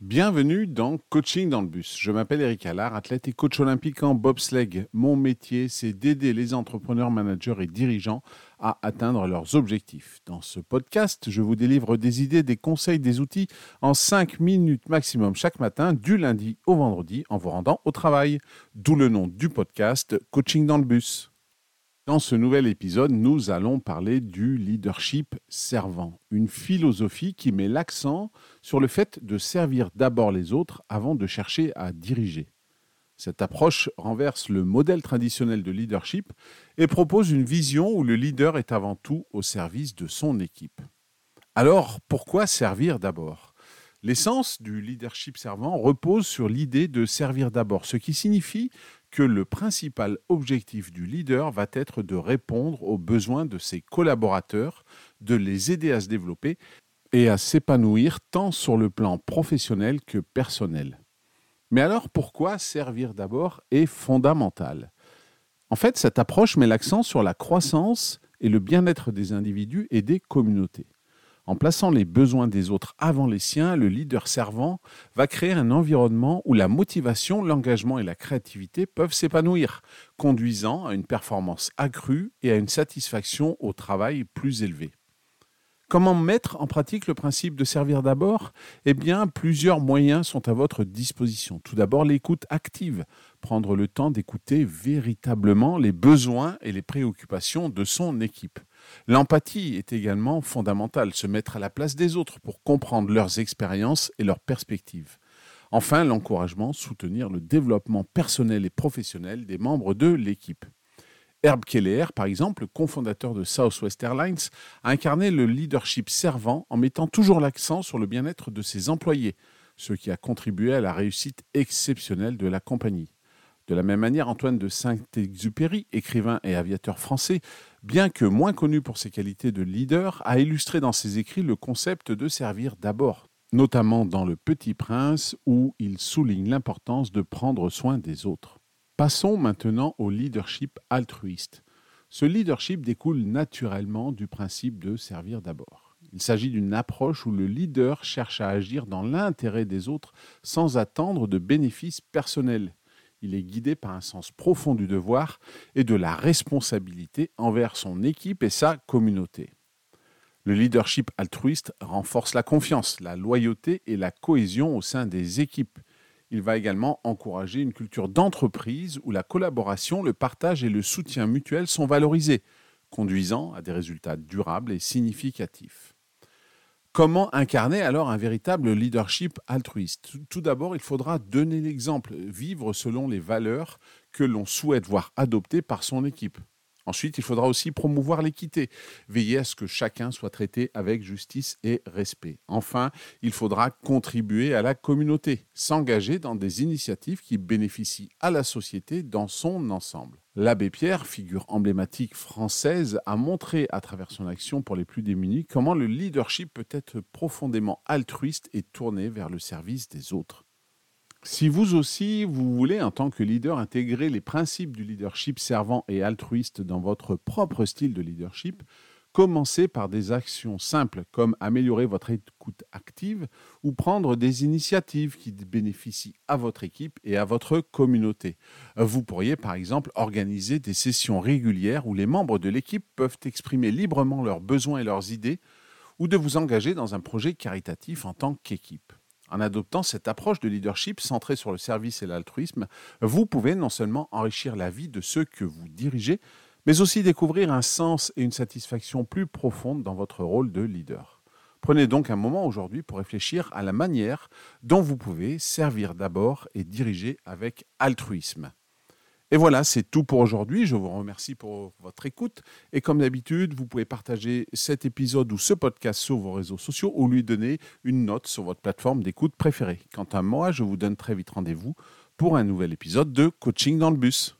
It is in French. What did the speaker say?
Bienvenue dans Coaching dans le bus. Je m'appelle Eric Allard, athlète et coach olympique en bobsleigh. Mon métier, c'est d'aider les entrepreneurs, managers et dirigeants à atteindre leurs objectifs. Dans ce podcast, je vous délivre des idées, des conseils, des outils en 5 minutes maximum chaque matin, du lundi au vendredi, en vous rendant au travail. D'où le nom du podcast Coaching dans le bus. Dans ce nouvel épisode, nous allons parler du leadership servant, une philosophie qui met l'accent sur le fait de servir d'abord les autres avant de chercher à diriger. Cette approche renverse le modèle traditionnel de leadership et propose une vision où le leader est avant tout au service de son équipe. Alors, pourquoi servir d'abord? L'essence du leadership servant repose sur l'idée de servir d'abord, ce qui signifie que le principal objectif du leader va être de répondre aux besoins de ses collaborateurs, de les aider à se développer et à s'épanouir tant sur le plan professionnel que personnel. Mais alors pourquoi servir d'abord est fondamental En fait, cette approche met l'accent sur la croissance et le bien-être des individus et des communautés. En plaçant les besoins des autres avant les siens, le leader servant va créer un environnement où la motivation, l'engagement et la créativité peuvent s'épanouir, conduisant à une performance accrue et à une satisfaction au travail plus élevée. Comment mettre en pratique le principe de servir d'abord? Eh bien, plusieurs moyens sont à votre disposition. Tout d'abord, l'écoute active, prendre le temps d'écouter véritablement les besoins et les préoccupations de son équipe. L'empathie est également fondamentale, se mettre à la place des autres pour comprendre leurs expériences et leurs perspectives. Enfin, l'encouragement, soutenir le développement personnel et professionnel des membres de l'équipe. Herb Keller, par exemple, cofondateur de Southwest Airlines, a incarné le leadership servant en mettant toujours l'accent sur le bien-être de ses employés, ce qui a contribué à la réussite exceptionnelle de la compagnie. De la même manière, Antoine de Saint-Exupéry, écrivain et aviateur français, bien que moins connu pour ses qualités de leader, a illustré dans ses écrits le concept de servir d'abord, notamment dans Le Petit Prince, où il souligne l'importance de prendre soin des autres. Passons maintenant au leadership altruiste. Ce leadership découle naturellement du principe de servir d'abord. Il s'agit d'une approche où le leader cherche à agir dans l'intérêt des autres sans attendre de bénéfices personnels. Il est guidé par un sens profond du devoir et de la responsabilité envers son équipe et sa communauté. Le leadership altruiste renforce la confiance, la loyauté et la cohésion au sein des équipes. Il va également encourager une culture d'entreprise où la collaboration, le partage et le soutien mutuel sont valorisés, conduisant à des résultats durables et significatifs. Comment incarner alors un véritable leadership altruiste? Tout d'abord, il faudra donner l'exemple, vivre selon les valeurs que l'on souhaite voir adoptées par son équipe. Ensuite, il faudra aussi promouvoir l'équité, veiller à ce que chacun soit traité avec justice et respect. Enfin, il faudra contribuer à la communauté, s'engager dans des initiatives qui bénéficient à la société dans son ensemble. L'abbé Pierre, figure emblématique française, a montré à travers son action pour les plus démunis comment le leadership peut être profondément altruiste et tourné vers le service des autres. Si vous aussi, vous voulez, en tant que leader, intégrer les principes du leadership servant et altruiste dans votre propre style de leadership, commencez par des actions simples comme améliorer votre écoute active ou prendre des initiatives qui bénéficient à votre équipe et à votre communauté. Vous pourriez par exemple organiser des sessions régulières où les membres de l'équipe peuvent exprimer librement leurs besoins et leurs idées ou de vous engager dans un projet caritatif en tant qu'équipe. En adoptant cette approche de leadership centrée sur le service et l'altruisme, vous pouvez non seulement enrichir la vie de ceux que vous dirigez, mais aussi découvrir un sens et une satisfaction plus profonde dans votre rôle de leader. Prenez donc un moment aujourd'hui pour réfléchir à la manière dont vous pouvez servir d'abord et diriger avec altruisme. Et voilà, c'est tout pour aujourd'hui. Je vous remercie pour votre écoute. Et comme d'habitude, vous pouvez partager cet épisode ou ce podcast sur vos réseaux sociaux ou lui donner une note sur votre plateforme d'écoute préférée. Quant à moi, je vous donne très vite rendez-vous pour un nouvel épisode de Coaching dans le bus.